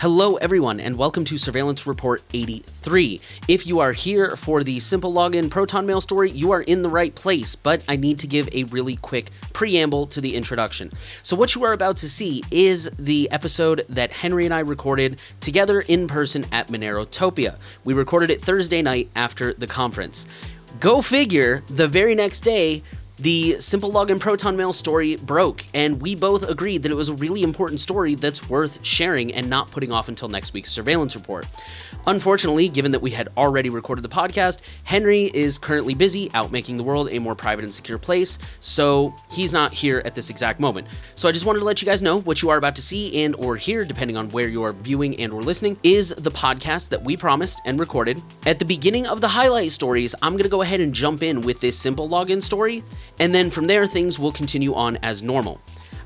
Hello, everyone, and welcome to Surveillance Report 83. If you are here for the simple login Proton Mail story, you are in the right place, but I need to give a really quick preamble to the introduction. So, what you are about to see is the episode that Henry and I recorded together in person at Monerotopia. We recorded it Thursday night after the conference. Go figure, the very next day, the Simple Login Proton Mail story broke, and we both agreed that it was a really important story that's worth sharing and not putting off until next week's surveillance report. Unfortunately, given that we had already recorded the podcast, Henry is currently busy out making the world a more private and secure place, so he's not here at this exact moment. So I just wanted to let you guys know what you are about to see and or hear, depending on where you are viewing and or listening, is the podcast that we promised and recorded. At the beginning of the highlight stories, I'm going to go ahead and jump in with this simple login story, and then from there things will continue on as normal.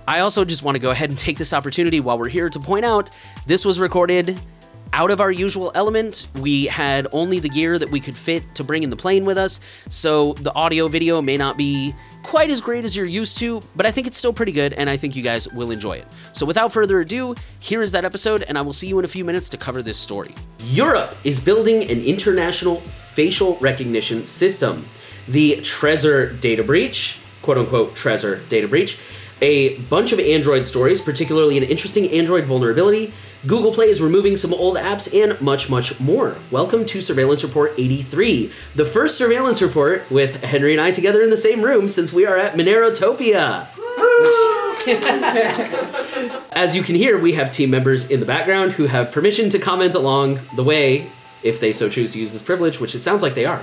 I also just want to go ahead and take this opportunity while we're here to point out this was recorded out of our usual element. We had only the gear that we could fit to bring in the plane with us, so the audio video may not be quite as great as you're used to, but I think it's still pretty good and I think you guys will enjoy it. So without further ado, here is that episode, and I will see you in a few minutes to cover this story. Europe is building an international facial recognition system. The Trezor data breach, quote unquote Trezor data breach, a bunch of Android stories, particularly an interesting Android vulnerability. Google Play is removing some old apps and much, much more. Welcome to Surveillance Report 83, the first surveillance report with Henry and I together in the same room since we are at Monerotopia. As you can hear, we have team members in the background who have permission to comment along the way if they so choose to use this privilege, which it sounds like they are.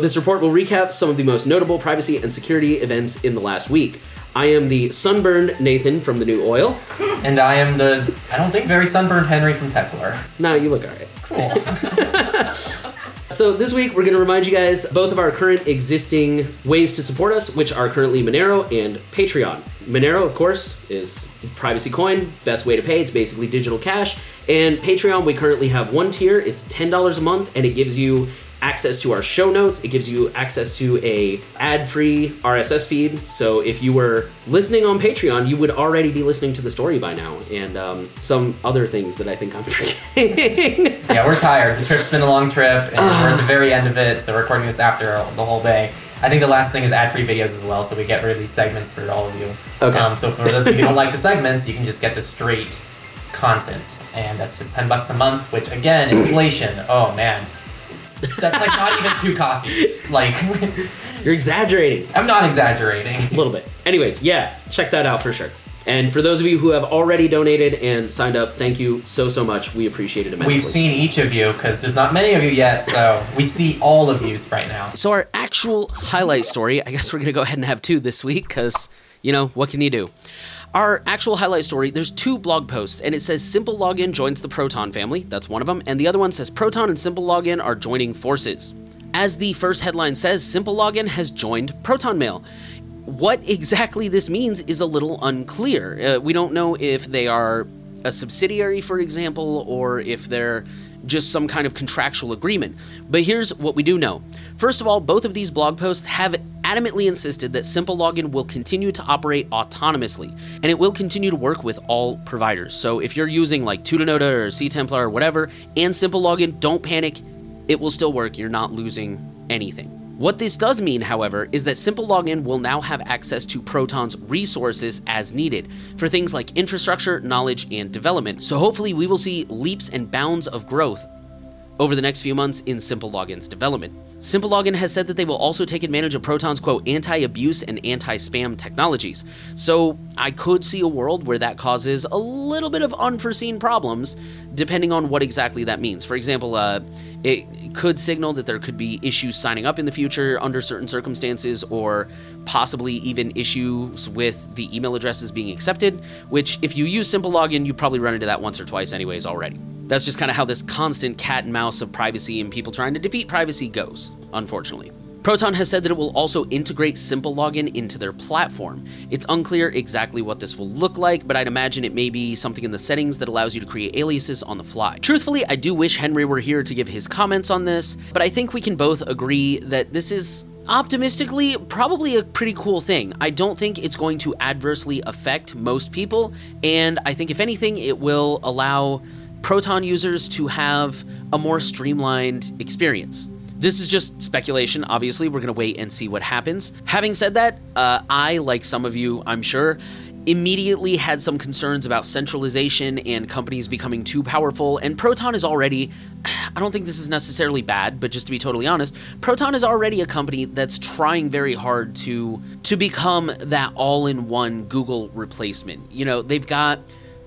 This report will recap some of the most notable privacy and security events in the last week. I am the sunburned Nathan from the New Oil. And I am the, I don't think, very sunburned Henry from Techlore. Nah, you look alright. Cool. So this week we're going to remind you guys both of our current existing ways to support us, which are currently Monero and Patreon. Monero, of course, is privacy coin, best way to pay. It's basically digital cash. And Patreon, we currently have one tier. It's ten dollars a month, and it gives you access to our show notes. It gives you access to a ad-free RSS feed. So if you were listening on Patreon, you would already be listening to the story by now, and um, some other things that I think I'm forgetting. yeah, we're tired. The trip's been a long trip, and we're at the very end of it, so we're recording this after the whole day. I think the last thing is ad-free videos as well, so we get rid of these segments for all of you. Okay. Um, so for those of you who don't like the segments, you can just get the straight content, and that's just ten bucks a month. Which again, inflation. Oh man, that's like not even two coffees. Like, You're exaggerating. I'm not exaggerating. a little bit. Anyways, yeah, check that out for sure. And for those of you who have already donated and signed up, thank you so so much. We appreciate it immensely. We've seen each of you because there's not many of you yet, so we see all of you right now. So our actual highlight story, I guess we're gonna go ahead and have two this week because you know what can you do? Our actual highlight story, there's two blog posts, and it says Simple Login joins the Proton family. That's one of them, and the other one says Proton and Simple Login are joining forces. As the first headline says, Simple Login has joined Proton Mail. What exactly this means is a little unclear. Uh, we don't know if they are a subsidiary, for example, or if they're just some kind of contractual agreement. But here's what we do know. First of all, both of these blog posts have adamantly insisted that Simple Login will continue to operate autonomously, and it will continue to work with all providers. So if you're using like Tutanota or CTemplar or whatever, and Simple Login, don't panic, it will still work. You're not losing anything. What this does mean, however, is that Simple Login will now have access to Proton's resources as needed for things like infrastructure, knowledge, and development. So hopefully, we will see leaps and bounds of growth over the next few months in Simple Login's development. Simple Login has said that they will also take advantage of Proton's quote anti-abuse and anti-spam technologies. So I could see a world where that causes a little bit of unforeseen problems, depending on what exactly that means. For example, uh, it could signal that there could be issues signing up in the future under certain circumstances, or possibly even issues with the email addresses being accepted. Which, if you use Simple Login, you probably run into that once or twice, anyways, already. That's just kind of how this constant cat and mouse of privacy and people trying to defeat privacy goes, unfortunately. Proton has said that it will also integrate Simple Login into their platform. It's unclear exactly what this will look like, but I'd imagine it may be something in the settings that allows you to create aliases on the fly. Truthfully, I do wish Henry were here to give his comments on this, but I think we can both agree that this is optimistically probably a pretty cool thing. I don't think it's going to adversely affect most people, and I think if anything, it will allow Proton users to have a more streamlined experience. This is just speculation. Obviously, we're going to wait and see what happens. Having said that, uh, I, like some of you, I'm sure, immediately had some concerns about centralization and companies becoming too powerful. And Proton is already, I don't think this is necessarily bad, but just to be totally honest, Proton is already a company that's trying very hard to to become that all-in-one Google replacement. You know, they've got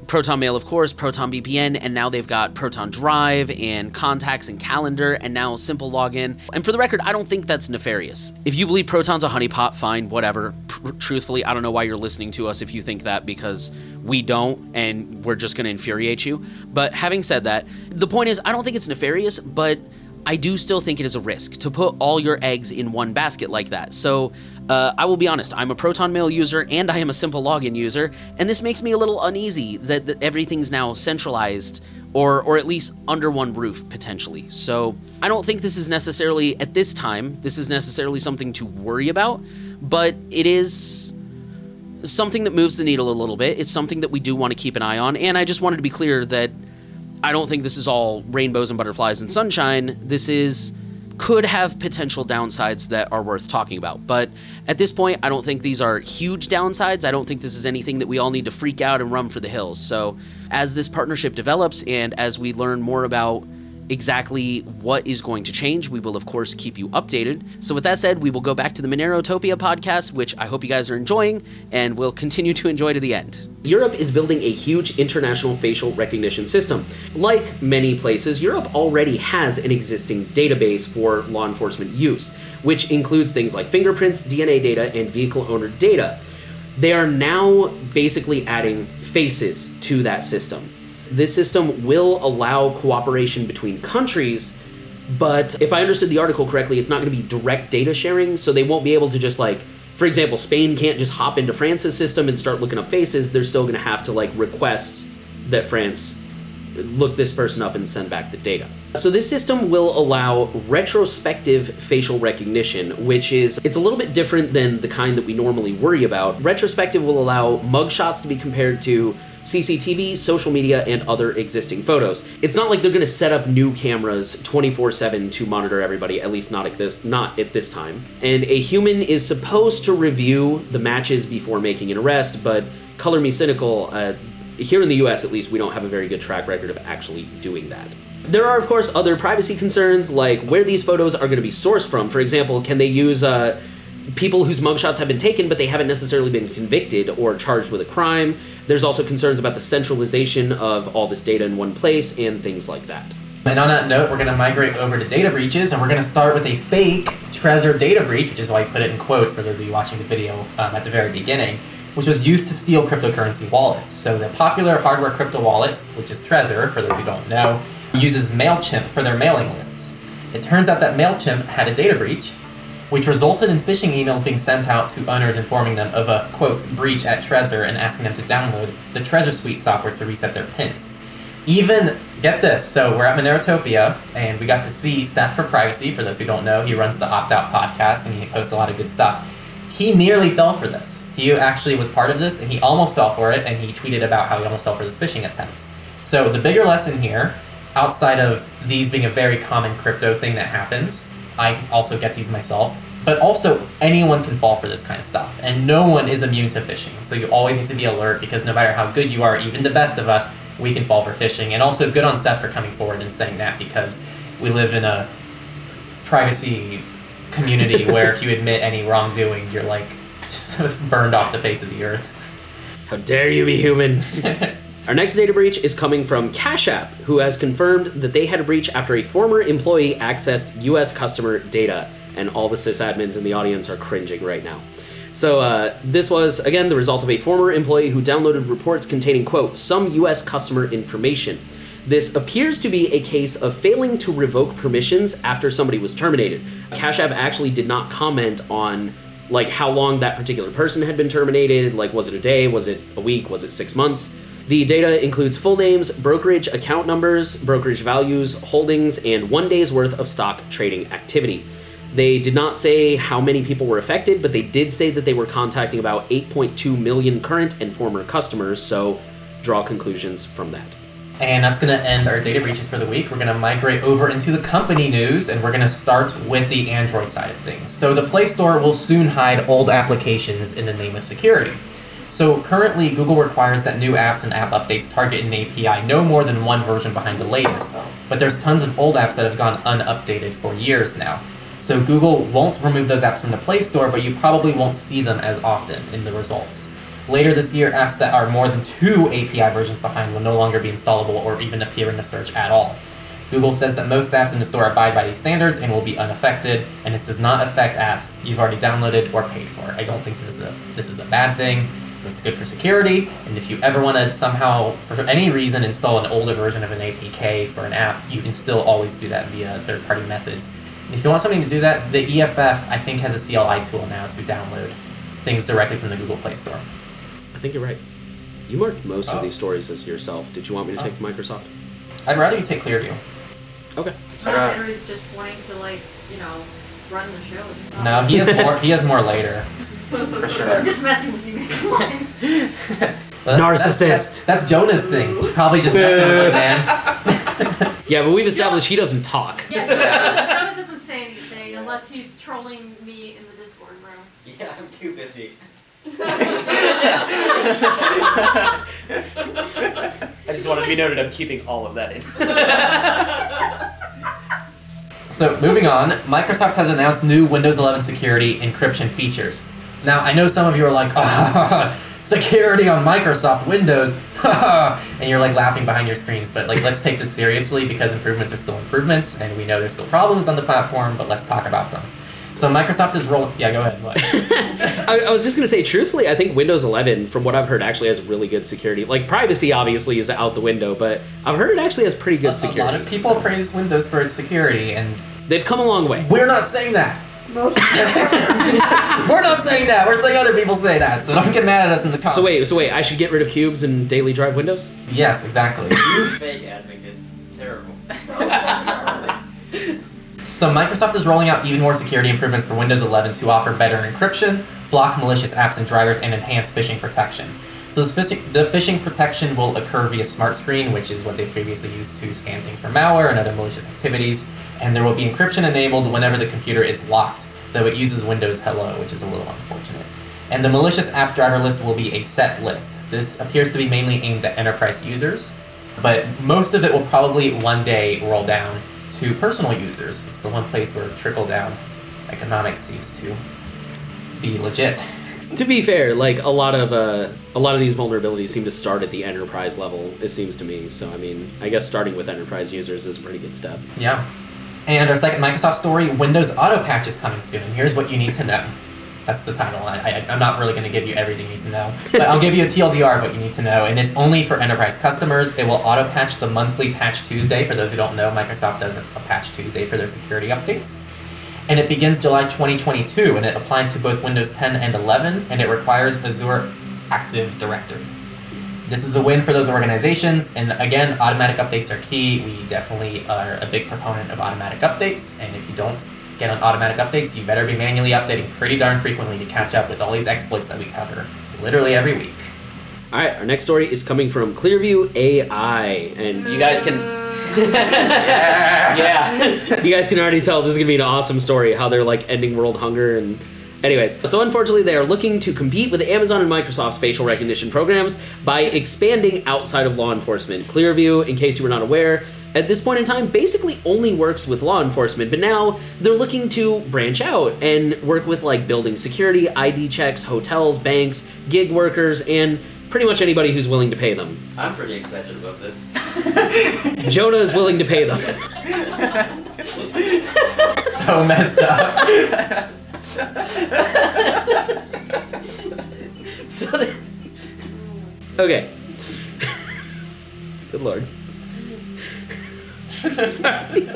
Proton Mail, of course, Proton VPN, and now they've got Proton Drive and contacts and calendar, and now simple login. And for the record, I don't think that's nefarious. If you believe Proton's a honeypot, fine, whatever. Truthfully, I don't know why you're listening to us if you think that because we don't, and we're just going to infuriate you. But having said that, the point is, I don't think it's nefarious, but I do still think it is a risk to put all your eggs in one basket like that. So uh, I will be honest, I'm a Proton Mail user and I am a simple login user, and this makes me a little uneasy that, that everything's now centralized or or at least under one roof potentially. So I don't think this is necessarily at this time this is necessarily something to worry about, but it is something that moves the needle a little bit. It's something that we do want to keep an eye on, and I just wanted to be clear that I don't think this is all rainbows and butterflies and sunshine. This is could have potential downsides that are worth talking about. But at this point, I don't think these are huge downsides. I don't think this is anything that we all need to freak out and run for the hills. So, as this partnership develops and as we learn more about exactly what is going to change. We will, of course, keep you updated. So, with that said, we will go back to the Monerotopia podcast, which I hope you guys are enjoying and will continue to enjoy to the end. Europe is building a huge international facial recognition system. Like many places, Europe already has an existing database for law enforcement use, which includes things like fingerprints, DNA data, and vehicle owner data. They are now basically adding faces to that system this system will allow cooperation between countries, but if I understood the article correctly, it's not going to be direct data sharing, so they won't be able to just like for example, Spain can't just hop into France's system and start looking up faces. They're still going to have to like request that France look this person up and send back the data. So this system will allow retrospective facial recognition, which is it's a little bit different than the kind that we normally worry about. Retrospective will allow mugshots to be compared to CCTV, social media, and other existing photos. It's not like they're going to set up new cameras 24/7 to monitor everybody, at least not at this not at this time. And a human is supposed to review the matches before making an arrest, but color me cynical, uh, here in the US at least, we don't have a very good track record of actually doing that. There are, of course, other privacy concerns like where these photos are going to be sourced from. For example, can they use uh, people whose mugshots have been taken but they haven't necessarily been convicted or charged with a crime? There's also concerns about the centralization of all this data in one place and things like that. And on that note, we're going to migrate over to data breaches, and we're going to start with a fake Trezor data breach, which is why I put it in quotes for those of you watching the video um, at the very beginning, which was used to steal cryptocurrency wallets. So the popular hardware crypto wallet, which is Trezor, for those who don't know, uses MailChimp for their mailing lists. It turns out that MailChimp had a data breach, which resulted in phishing emails being sent out to owners informing them of a quote breach at Trezor and asking them to download the Trezor Suite software to reset their pins. Even get this, so we're at Monerotopia and we got to see Seth for Privacy. For those who don't know, he runs the Opt Out podcast and he posts a lot of good stuff. He nearly fell for this. He actually was part of this and he almost fell for it and he tweeted about how he almost fell for this phishing attempt. So the bigger lesson here, outside of these being a very common crypto thing that happens, I also get these myself. But also, anyone can fall for this kind of stuff, and no one is immune to phishing. So you always need to be alert because no matter how good you are, even the best of us, we can fall for phishing. And also, good on Seth for coming forward and saying that because we live in a privacy community where if you admit any wrongdoing, you're like just burned off the face of the earth. How dare you be human? Our next data breach is coming from Cash App, who has confirmed that they had a breach after a former employee accessed US customer data. And all the sysadmins in the audience are cringing right now. So, uh, this was, again, the result of a former employee who downloaded reports containing, quote, some US customer information. This appears to be a case of failing to revoke permissions after somebody was terminated. Cash App actually did not comment on like how long that particular person had been terminated, like was it a day, was it a week, was it 6 months? The data includes full names, brokerage account numbers, brokerage values, holdings, and one day's worth of stock trading activity. They did not say how many people were affected, but they did say that they were contacting about 8.2 million current and former customers, so draw conclusions from that. And that's going to end our data breaches for the week. We're going to migrate over into the company news, and we're going to start with the Android side of things. So, the Play Store will soon hide old applications in the name of security. So, currently, Google requires that new apps and app updates target an API no more than one version behind the latest. But there's tons of old apps that have gone unupdated for years now. So, Google won't remove those apps from the Play Store, but you probably won't see them as often in the results. Later this year, apps that are more than two API versions behind will no longer be installable or even appear in the search at all. Google says that most apps in the store abide by these standards and will be unaffected, and this does not affect apps you've already downloaded or paid for. I don't think this is a this is a bad thing. It's good for security, and if you ever want to somehow, for any reason, install an older version of an APK for an app, you can still always do that via third-party methods. If you want something to do that, the EFF I think has a CLI tool now to download things directly from the Google Play Store think you're right. You marked most Oh. of these stories as yourself. Did you want me to Oh. take Microsoft? I'd rather you take Clearview. Okay. John Alright. Henry's just wanting to like, you know, run the show. Just not- No, he has more. He has more later. for sure. I'm just messing with you, man. Come on. That's, Narcissist. That's, that's, that's Jonah's thing. Probably just messing with him, man. Yeah, but we've established he doesn't talk. Yeah, Jonah, Jonah doesn't say anything unless he's trolling me in the Discord room. Yeah, I'm too busy. I just want to be noted. I'm keeping all of that in. So moving on, Microsoft has announced new Windows 11 security encryption features. Now I know some of you are like, ah, security on Microsoft Windows, and you're like laughing behind your screens. But like, let's take this seriously because improvements are still improvements, and we know there's still problems on the platform. But let's talk about them. So Microsoft is rolling. Yeah, go ahead. What? I, I was just gonna say, truthfully, I think Windows 11, from what I've heard, actually has really good security. Like privacy, obviously, is out the window, but I've heard it actually has pretty good A security. A lot of people so praise Windows for its security, and they've come a long way. we're not saying that. We're not saying that. We're saying other people say that. So don't get mad at us in the comments. So wait, so wait, I should get rid of Qubes and daily drive Windows? Yes, exactly. You fake advocates. Terrible. So Microsoft is rolling out even more security improvements for Windows 11 to offer better encryption, block malicious apps and drivers, and enhance phishing protection. So the phishing protection will occur via SmartScreen, which is what they previously used to scan things for malware and other malicious activities. And there will be encryption enabled whenever the computer is locked, though it uses Windows Hello, which is a little unfortunate. And the malicious app driver list will be a set list. This appears to be mainly aimed at enterprise users, but most of it will probably one day roll down to personal users. It's the one place where trickle down economics seems to be legit. To be fair, like a lot of uh, a lot of these vulnerabilities seem to start at the enterprise level. It seems to me. So I mean, I guess starting with enterprise users is a pretty good step. Yeah. And our second Microsoft story Windows Auto Patch is coming soon. Here's what you need to know. That's the title. I, I, I'm not really going to give you everything you need to know, but I'll give you a TLDR of what you need to know. And it's only for enterprise customers. It will auto patch the monthly Patch Tuesday. For those who don't know, Microsoft does a Patch Tuesday for their security updates. And it begins July 2022, and it applies to both Windows 10 and 11, and it requires Azure Active Directory. This is a win for those organizations, and again, automatic updates are key. We definitely are a big proponent of automatic updates, and if you don't get on automatic updates, you better be manually updating pretty darn frequently to catch up with all these exploits that we cover literally every week. All right, our next story is coming from Clearview AI, and you guys can yeah. you guys can already tell this is gonna be an awesome story. How they're like ending world hunger and. Anyways, so unfortunately, they are looking to compete with Amazon and Microsoft's facial recognition programs by expanding outside of law enforcement. Clearview, in case you were not aware, at this point in time basically only works with law enforcement, but now they're looking to branch out and work with like building security, ID checks, hotels, banks, gig workers, and pretty much anybody who's willing to pay them. I'm pretty excited about this. Jonah is willing to pay them. So messed up. So they- okay. Good lord. Sorry.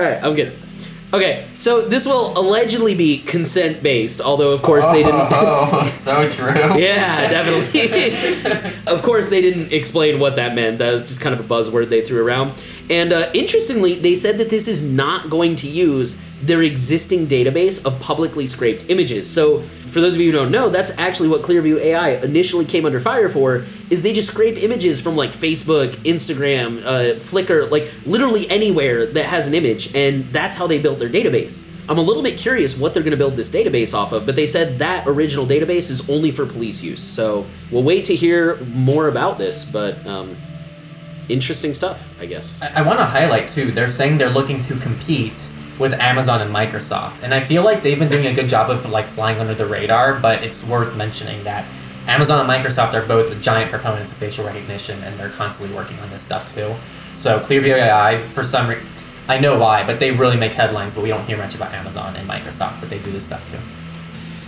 All right, I'm good. Okay, so this will allegedly be consent based, although of course they didn't. Oh, so true. Yeah, definitely. of course, they didn't explain what that meant. That was just kind of a buzzword they threw around. And uh, interestingly, they said that this is not going to use their existing database of publicly scraped images. So, for those of you who don't know, that's actually what Clearview AI initially came under fire for, is they just scrape images from like Facebook, Instagram, uh, Flickr, like literally anywhere that has an image, and that's how they built their database. I'm a little bit curious what they're going to build this database off of, but they said that original database is only for police use. So we'll wait to hear more about this, but um, interesting stuff, I guess. I, I want to highlight too. They're saying they're looking to compete with Amazon and Microsoft, and I feel like they've been doing a good job of like flying under the radar. But it's worth mentioning that Amazon and Microsoft are both giant proponents of facial recognition, and they're constantly working on this stuff too. So Clearview AI, for some reason, I know why, but they really make headlines. But we don't hear much about Amazon and Microsoft, but they do this stuff too.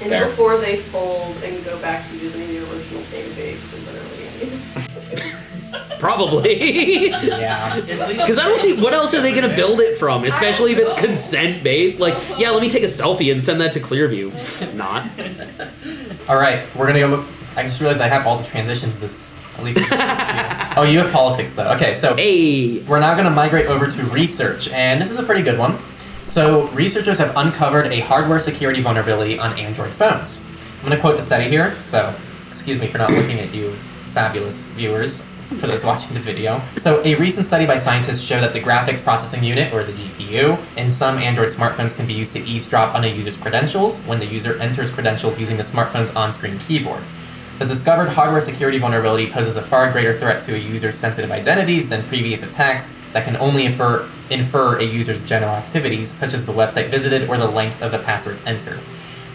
And Fair. before they fold and go back to using the original database for literally anything. Probably. Yeah. Because I don't see what else are they going to build it from, especially if it's consent based. Like, yeah, let me take a selfie and send that to Clearview. Not. All right, we're gonna go. I just realized I have all the transitions. This at least. this oh, you have politics though. Okay, so Hey. we're now going to migrate over to research, and this is a pretty good one. So, researchers have uncovered a hardware security vulnerability on Android phones. I'm going to quote the study here, so excuse me for not looking at you, fabulous viewers, for those watching the video. So, a recent study by scientists showed that the graphics processing unit, or the GPU, in some Android smartphones can be used to eavesdrop on a user's credentials when the user enters credentials using the smartphone's on screen keyboard. The discovered hardware security vulnerability poses a far greater threat to a user's sensitive identities than previous attacks that can only infer, infer a user's general activities, such as the website visited or the length of the password entered.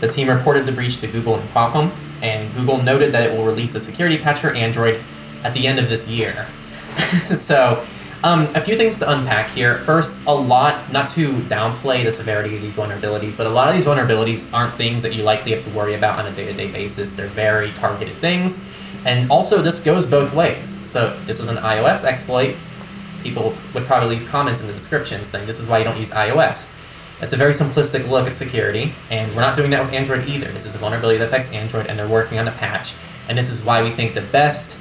The team reported the breach to Google and Qualcomm, and Google noted that it will release a security patch for Android at the end of this year. so, um, a few things to unpack here. First, a lot, not to downplay the severity of these vulnerabilities, but a lot of these vulnerabilities aren't things that you likely have to worry about on a day to day basis. They're very targeted things. And also, this goes both ways. So, if this was an iOS exploit, people would probably leave comments in the description saying this is why you don't use iOS. That's a very simplistic look at security, and we're not doing that with Android either. This is a vulnerability that affects Android, and they're working on a patch. And this is why we think the best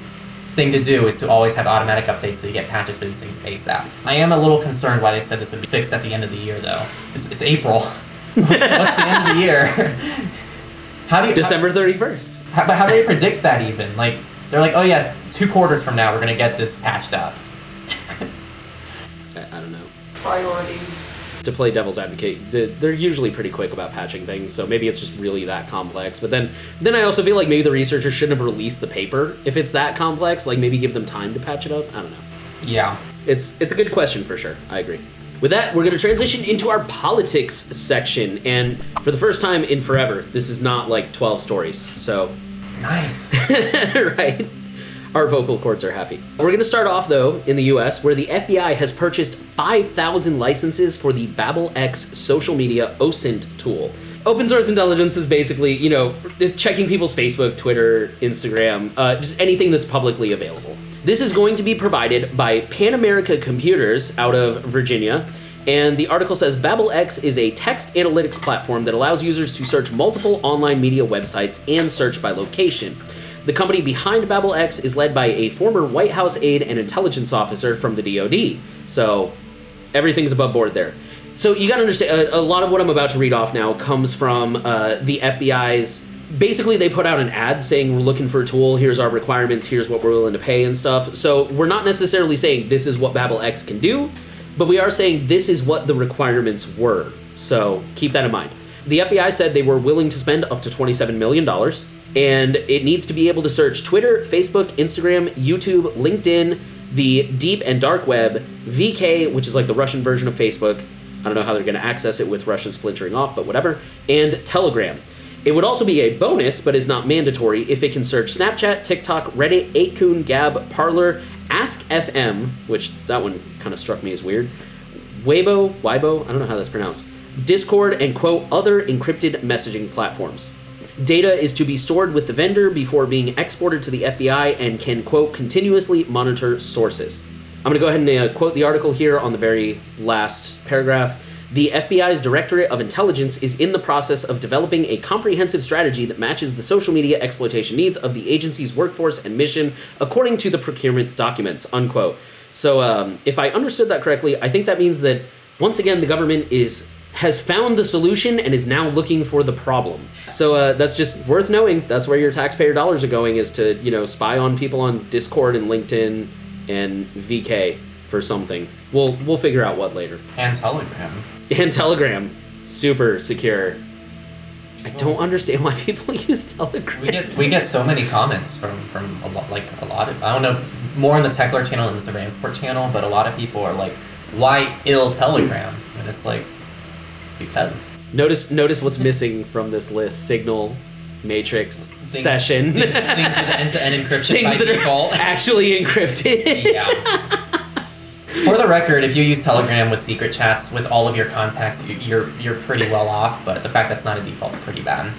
thing to do is to always have automatic updates so you get patches for these things ASAP. I am a little concerned why they said this would be fixed at the end of the year, though. It's, it's April. what's, what's the end of the year? How do you December 31st. But how do they predict that even? Like they're like, oh yeah, two quarters from now we're gonna get this patched up. I, I don't know. Priorities. To play devil's advocate, they're usually pretty quick about patching things, so maybe it's just really that complex. But then, then I also feel like maybe the researchers shouldn't have released the paper if it's that complex. Like maybe give them time to patch it up. I don't know. Yeah. It's it's a good question for sure. I agree. With that, we're going to transition into our politics section, and for the first time in forever, this is not like twelve stories. So, Nice. right? Our vocal cords are happy. We're going to start off though in the U.S., where the FBI has purchased five thousand licenses for the Babel X social media OSINT tool. Open source intelligence is basically, you know, checking people's Facebook, Twitter, Instagram, uh, just anything that's publicly available. This is going to be provided by Pan America Computers out of Virginia. And the article says BabelX is a text analytics platform that allows users to search multiple online media websites and search by location. The company behind BabelX is led by a former White House aide and intelligence officer from the DoD. So everything's above board there. So you got to understand a, a lot of what I'm about to read off now comes from uh, the FBI's. Basically, they put out an ad saying we're looking for a tool. Here's our requirements. Here's what we're willing to pay and stuff. So we're not necessarily saying this is what BabelX can do, but we are saying this is what the requirements were. So keep that in mind. The FBI said they were willing to spend up to $27 million, and it needs to be able to search Twitter, Facebook, Instagram, YouTube, LinkedIn, the deep and dark web, VK, which is like the Russian version of Facebook. I don't know how they're going to access it with Russia splintering off, but whatever, and Telegram. It would also be a bonus, but is not mandatory, if it can search Snapchat, TikTok, Reddit, 8kun, Gab, Parler, Ask FM, which that one kind of struck me as weird, Weibo, Weibo, I don't know how that's pronounced, Discord, and quote, other encrypted messaging platforms. Data is to be stored with the vendor before being exported to the FBI and can, quote, continuously monitor sources. I'm going to go ahead and uh, quote the article here on the very last paragraph. The FBI's Directorate of Intelligence is in the process of developing a comprehensive strategy that matches the social media exploitation needs of the agency's workforce and mission according to the procurement documents, unquote. So, um, if I understood that correctly, I think that means that once again the government is has found the solution and is now looking for the problem. So uh, that's just worth knowing. That's where your taxpayer dollars are going is to you know spy on people on Discord and LinkedIn and VK for something. We'll we'll figure out what later. And Telegram. And Telegram, super secure. I don't understand why people use Telegram. We get we get so many comments from from a lot like a lot of I don't know more on the Techlore channel and the Surveillance Report channel, but a lot of people are like, why ill Telegram? And it's like because Notice notice what's missing from this list: Signal, Matrix, Things- Session, things, things with end-to-end encryption by things that default. are actually encrypted. yeah. For the record, if you use Telegram with secret chats with all of your contacts, you, you're you're pretty well off. But the fact that's not a default is pretty bad.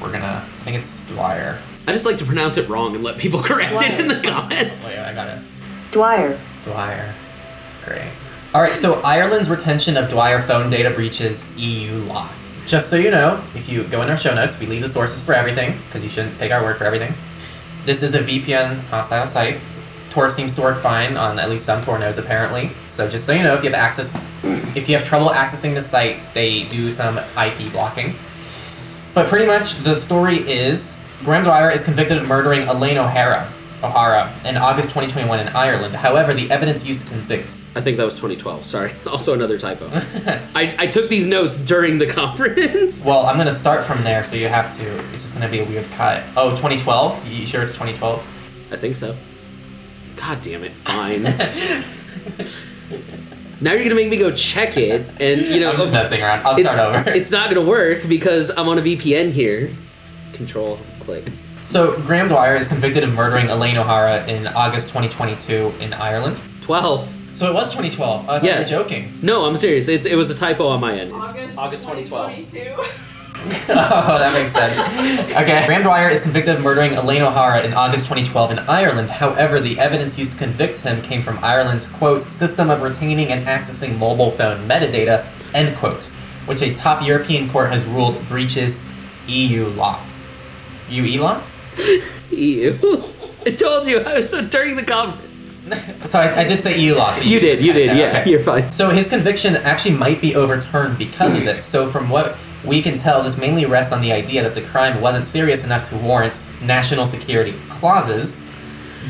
We're gonna. I think it's Dwyer. I just like to pronounce it wrong and let people correct it in the comments. Oh, Wait, I got it. Dwyer. Dwyer. Great. All right, so Ireland's retention of Dwyer phone data breaches EU law. Just so you know, if you go in our show notes, we leave the sources for everything because you shouldn't take our word for everything. This is a VPN hostile site. Tor seems to work fine on at least some Tor nodes apparently. So just so you know, if you have access, if you have trouble accessing the site, they do some IP blocking. But pretty much the story is Graham Dwyer is convicted of murdering Elaine O'Hara, O'Hara in August 2021 in Ireland. However, the evidence used to convict. I think that was 2012. Sorry. Also another typo. I, I took these notes during the conference. Well, I'm gonna start from there, so you have to. It's just gonna be a weird cut. Oh, 2012. You sure it's 2012? I think so. God damn it. Fine. now you're gonna make me go check it, and you know I'm just messing around. I'll start over. it's not gonna work because I'm on a VPN here. Control click. So Graham Dwyer is convicted of murdering Elaine O'Hara in August 2022 in Ireland. 12. So it was 2012. I thought Yes. you were joking. No, I'm serious. It's, it was a typo on my end. August, August 2012. 2022. oh, that makes sense. Okay. Graham Dwyer is convicted of murdering Elaine O'Hara in August 2012 in Ireland. However, the evidence used to convict him came from Ireland's, quote, system of retaining and accessing mobile phone metadata, end quote, which a top European court has ruled breaches EU law. UE law? EU. I told you. I was so during the conference. So I, I did say you lost. So You can did. You did. Yeah. Okay. You're fine. So his conviction actually might be overturned because of this. So from what we can tell, this mainly rests on the idea that the crime wasn't serious enough to warrant national security clauses.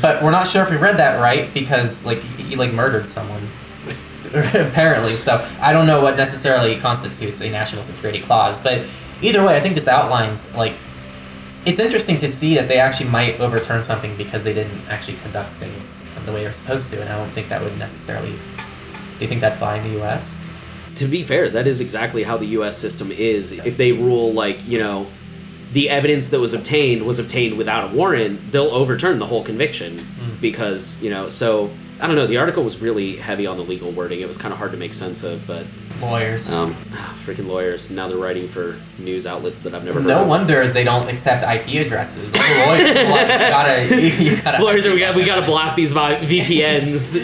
But we're not sure if we read that right because like he like murdered someone. Apparently, so I don't know what necessarily constitutes a national security clause, but either way, I think this outlines like it's interesting to see that they actually might overturn something because they didn't actually conduct things the way they're supposed to, and I don't think that would necessarily. Do you think that'd fly in the U.S.? To be fair, that is exactly how the U.S. system is. If they rule like you know, the evidence that was obtained was obtained without a warrant, they'll overturn the whole conviction mm. because you know. So I don't know. The article was really heavy on the legal wording. It was kind of hard to make sense of, but Lawyers. um, freaking lawyers. Now they're writing for news outlets that I've never heard no of. wonder they don't accept IP addresses. The lawyers, like, you gotta, you, you gotta. Lawyers we got we got to block these VPNs.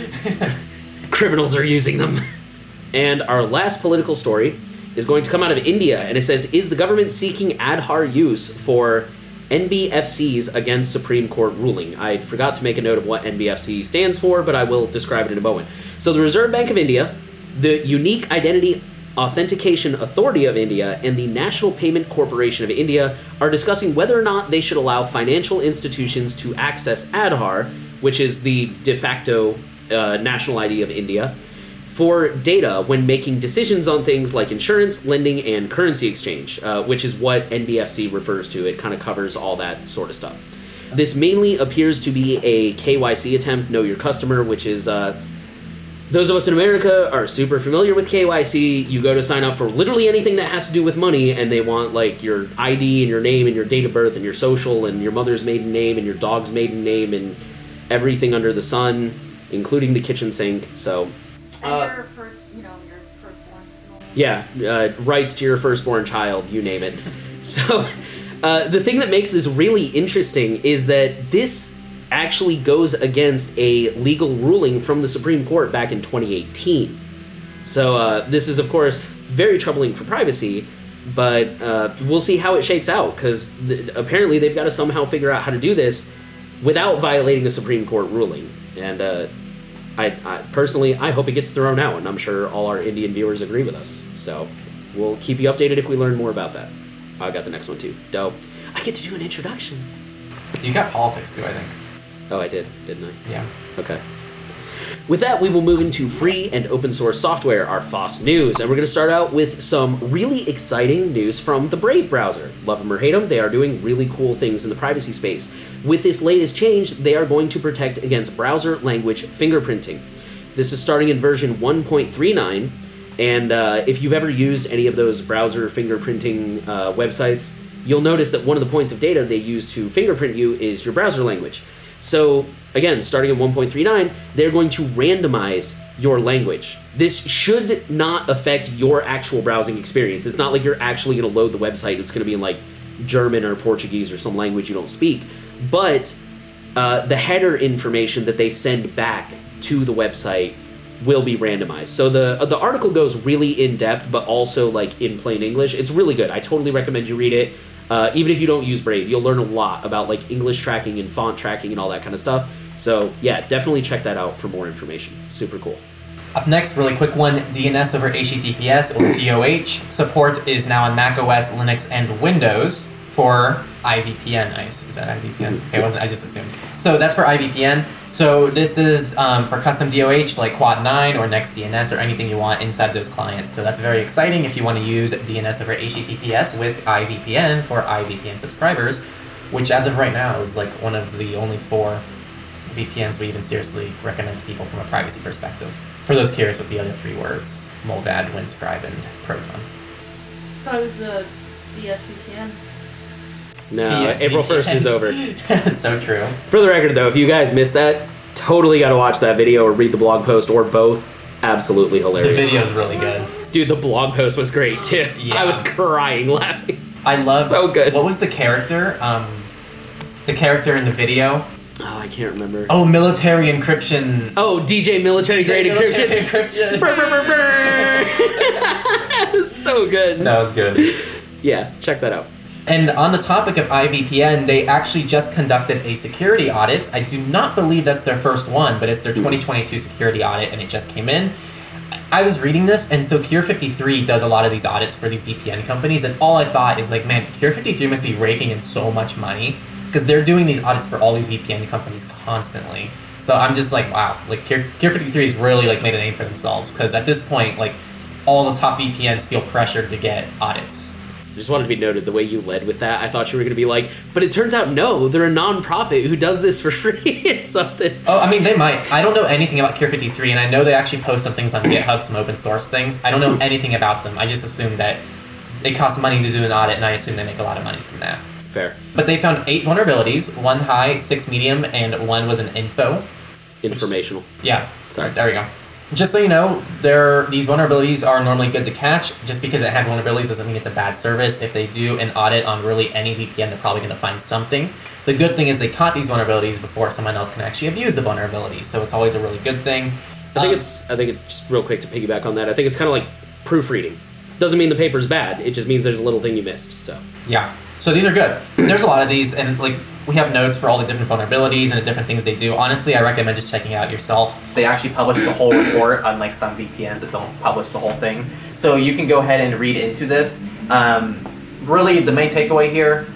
Criminals are using them. And our last political story is going to come out of India, and it says: Is the government seeking Aadhaar use for NBFCs against Supreme Court ruling? I forgot to make a note of what NBFC stands for, but I will describe it in a moment. So, the Reserve Bank of India, the Unique Identity Authentication Authority of India, and the National Payment Corporation of India are discussing whether or not they should allow financial institutions to access Aadhaar, which is the de facto uh, national ID of India, for data when making decisions on things like insurance, lending, and currency exchange, uh, which is what NBFC refers to. It kind of covers all that sort of stuff. This mainly appears to be a KYC attempt, Know Your Customer, which is uh, those of us in America are super familiar with KYC. You go to sign up for literally anything that has to do with money, and they want like your ID and your name and your date of birth and your social and your mother's maiden name and your dog's maiden name and everything under the sun, including the kitchen sink. So, And Uh, your first, you know, your firstborn. yeah, uh, rights to your firstborn child, you name it. so, uh, the thing that makes this really interesting is that this actually goes against a legal ruling from the Supreme Court back in 2018. So, uh, this is, of course, very troubling for privacy, but uh, we'll see how it shakes out because th- apparently they've got to somehow figure out how to do this without violating a Supreme Court ruling. And uh, I, I personally, I hope it gets thrown out, and I'm sure all our Indian viewers agree with us. So we'll keep you updated if we learn more about that. I got the next one too. Dope. I get to do an introduction. You got politics too, I think. Oh, I did, didn't I? Yeah. Okay. With that, we will move into free and open source software, our FOSS news, and we're going to start out with some really exciting news from the Brave browser. Love them or hate them, they are doing really cool things in the privacy space. With this latest change, they are going to protect against browser language fingerprinting. This is starting in version 1.39, and uh, if you've ever used any of those browser fingerprinting uh, websites, you'll notice that one of the points of data they use to fingerprint you is your browser language. So, again, starting at 1.39, they're going to randomize your language. This should not affect your actual browsing experience. It's not like you're actually going to load the website, it's going to be in like German or Portuguese or some language you don't speak. But uh, the header information that they send back to the website will be randomized. So the the article goes really in depth, but also like in plain English. It's really good. I totally recommend you read it. Uh, even if you don't use Brave, you'll learn a lot about like English tracking and font tracking and all that kind of stuff. So yeah, definitely check that out for more information. Super cool. Up next, really quick one DNS over HTTPS or DOH support is now on Mac OS, Linux, and Windows for IVPN. I assume, is that IVPN? Okay, I wasn't. I just assumed. So that's for IVPN. So this is um, for custom DOH like Quad 9 or NextDNS or anything you want inside those clients. So that's very exciting if you want to use DNS over HTTPS with IVPN for IVPN subscribers, which as of right now is like one of the only four VPNs we even seriously recommend to people from a privacy perspective. For those curious what the other three words, Mullvad, Windscribe, and Proton. thought it was a DSVPN. No, ESVPN. April 1st is over. so true. For the record, though, if you guys missed that, totally got to watch that video or read the blog post or both. Absolutely hilarious. The hilarious. video's really good. Dude, the blog post was great too. Yeah. I was crying laughing. I love so good. What was the character? Um, the character in the video. Oh, I can't remember. Oh, military encryption. Oh, DJ military grade Military encryption. encryption. Brr. That was so good. that was good. Yeah, check that out. And on the topic of IVPN, they actually just conducted a security audit. I do not believe that's their first one, but it's their hmm. 2022 security audit, and it just came in. I was reading this, and so Cure53 does a lot of these audits for these VPN companies, and all I thought is like, man, Cure53 must be raking in so much money because they're doing these audits for all these VPN companies constantly. So I'm just like, wow, like Cure, Cure53 has really like made a name for themselves because at this point, like all the top VPNs feel pressured to get audits. Just wanted to be noted the way you led with that. I thought you were going to be like, but it turns out no, they're a non-profit who does this for free or something. Oh, I mean, they might. I don't know anything about Cure53, and I know they actually post some things on GitHub, some open source things. I don't know hmm. anything about them. I just assume that it costs money to do an audit, and I assume they make a lot of money from that. Fair. But they found eight vulnerabilities one high, six medium, and one was an info. Informational. Yeah, Sorry. there we go. Just so you know, there these vulnerabilities are normally good to catch. Just because it had vulnerabilities doesn't mean it's a bad service. If they do an audit on really any VPN, they're probably going to find something. The good thing is they caught these vulnerabilities before someone else can actually abuse the vulnerability, so it's always a really good thing. I think Um, it's. I think it's just real quick to piggyback on that. I think it's kind of like proofreading. Doesn't mean the paper's bad. It just means there's a little thing you missed. So Yeah. So these are good. There's a lot of these, and like we have notes for all the different vulnerabilities and the different things they do. Honestly, I recommend just checking out yourself. They actually publish the whole report, unlike some VPNs that don't publish the whole thing. So you can go ahead and read into this. Um, really, the main takeaway here.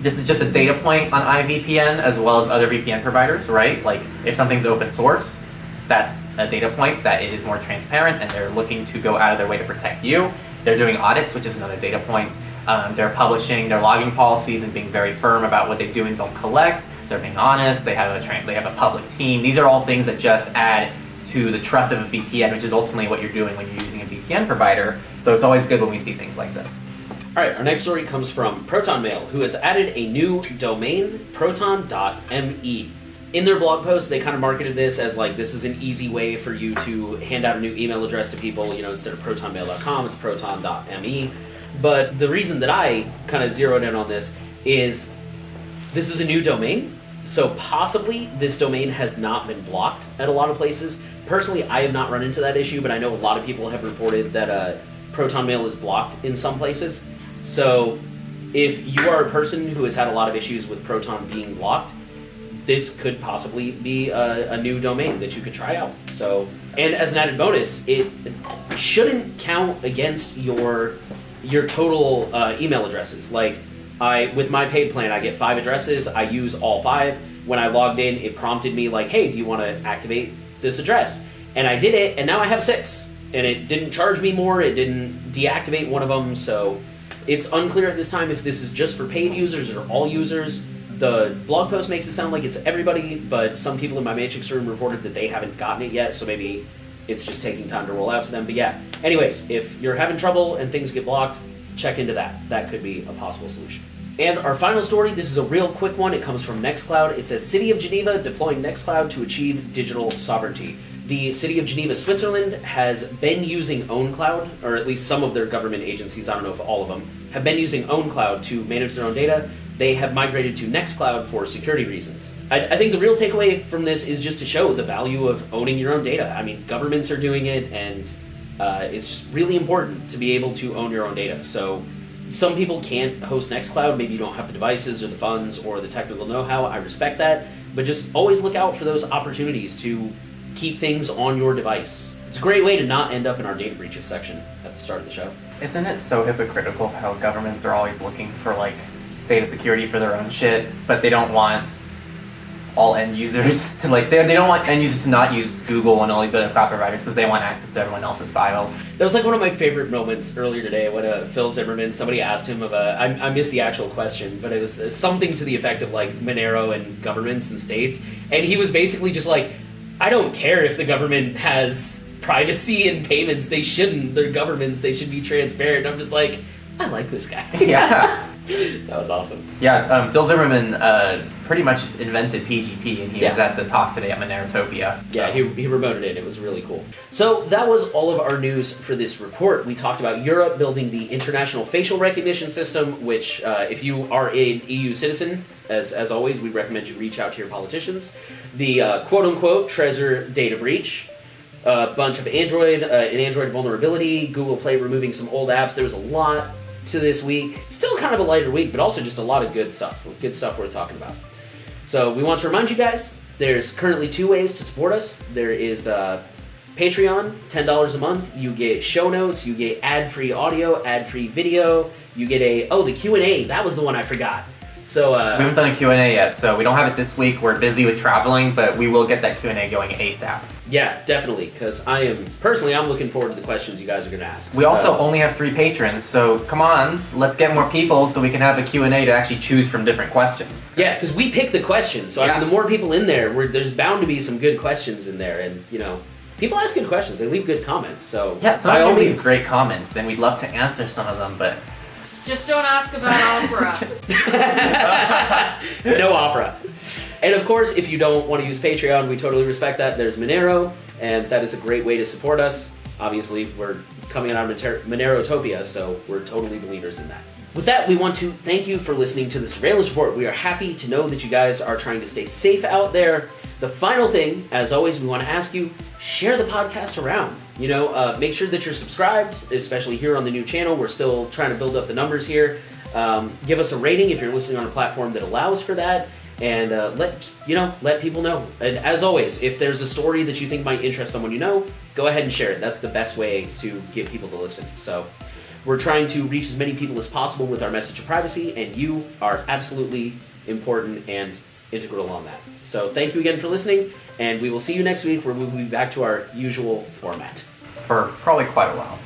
This is just a data point on IVPN as well as other VPN providers, right? Like if something's open source, that's a data point that it is more transparent and they're looking to go out of their way to protect you. They're doing audits, which is another data point. Um, they're publishing their logging policies and being very firm about what they do and don't collect. They're being honest. They have a tra- they have a public team. These are all things that just add to the trust of a VPN, which is ultimately what you're doing when you're using a VPN provider. So it's always good when we see things like this. All right, our next story comes from Proton Mail, who has added a new domain, proton.me. In their blog post, they kind of marketed this as like this is an easy way for you to hand out a new email address to people. You know, instead of protonmail.com, it's proton.me. But the reason that I kind of zeroed in on this is this is a new domain, so possibly this domain has not been blocked at a lot of places. Personally, I have not run into that issue, but I know a lot of people have reported that uh, Proton Mail is blocked in some places. So if you are a person who has had a lot of issues with Proton being blocked, this could possibly be a, a new domain that you could try out. So, and as an added bonus, it shouldn't count against your your total uh, email addresses. Like I with my paid plan, I get five addresses. I use all five. When I logged in, it prompted me like, "Hey, do you want to activate this address?" And I did it, and now I have six. And it didn't charge me more. It didn't deactivate one of them. So it's unclear at this time if this is just for paid users or all users. The blog post makes it sound like it's everybody, but some people in my Matrix room reported that they haven't gotten it yet, so maybe it's just taking time to roll out to them. But yeah, anyways, if you're having trouble and things get blocked, check into that. That could be a possible solution. And our final story, this is a real quick one. It comes from Nextcloud. It says City of Geneva deploying Nextcloud to achieve digital sovereignty. The City of Geneva, Switzerland, has been using OwnCloud, or at least some of their government agencies, I don't know if all of them, have been using OwnCloud to manage their own data. They have migrated to Nextcloud for security reasons. I, I think the real takeaway from this is just to show the value of owning your own data. I mean, governments are doing it, and uh, it's just really important to be able to own your own data. So, some people can't host Nextcloud. Maybe you don't have the devices or the funds or the technical know-how. I respect that, but just always look out for those opportunities to keep things on your device. It's a great way to not end up in our data breaches section at the start of the show. Isn't it so hypocritical how governments are always looking for like data security for their own shit, but they don't want all end users to like they, they don't want end users to not use Google and all these other cloud providers because they want access to everyone else's files. That was like one of my favorite moments earlier today when uh, Phil Zimmermann, somebody asked him of a, I, I missed the actual question, but it was uh, something to the effect of like Monero and governments and states, and he was basically just like, I don't care if the government has privacy and payments, they shouldn't. They're governments, they should be transparent. I'm just like, I like this guy. Yeah. that was awesome. Yeah, um, Phil Zimmermann uh, pretty much invented PGP, and he was Yeah. at the talk today at Monerotopia. So. Yeah, he, he remoted it. It was really cool. So that was all of our news for this report. We talked about Europe building the international facial recognition system, which, uh, if you are an EU citizen, as, as always, we recommend you reach out to your politicians. The uh, quote unquote Trezor data breach. A bunch of Android, uh, an Android vulnerability, Google Play removing some old apps. There was a lot to this week. Still kind of a lighter week, but also just a lot of good stuff. Good stuff we're talking about. So we want to remind you guys there's currently two ways to support us. There is uh, Patreon, $10 a month. You get show notes, you get ad-free audio, ad-free video. You get a oh the Q&A, that was the one I forgot. So We uh, haven't done a Q&A yet, so we don't have it this week. We're busy with traveling, but we will get that Q&A going ASAP. Yeah, definitely cuz I am personally I'm looking forward to the questions you guys are going to ask. We also Uh, only have three patrons, so come on, let's get more people so we can have a Q&A to actually choose from different questions. Yes, because we pick the questions. So I Yeah. mean, the more people in there, we're, there's bound to be some good questions in there, and you know, people ask good questions. They leave good comments. So Yeah, some by of you leave great comments, and we'd love to answer some of them, but Just don't ask about opera. no opera. And of course, if you don't want to use Patreon, we totally respect that. There's Monero, and that is a great way to support us. Obviously, we're coming on our Moner- Monerotopia, so we're totally believers in that. With that, we want to thank you for listening to the surveillance report. We are happy to know that you guys are trying to stay safe out there. The final thing, as always, we want to ask you share the podcast around. You know, uh, make sure that you're subscribed, especially here on the new channel. We're still trying to build up the numbers here. Um, give us a rating if you're listening on a platform that allows for that and uh, let you know let people know. And as always if there's a story that you think might interest someone you know go ahead and share it. That's the best way to get people to listen. So we're trying to reach as many people as possible with our message of privacy and you are absolutely important and integral on that. So thank you again for listening and we will see you next week where we'll be back to our usual format. For probably quite a while.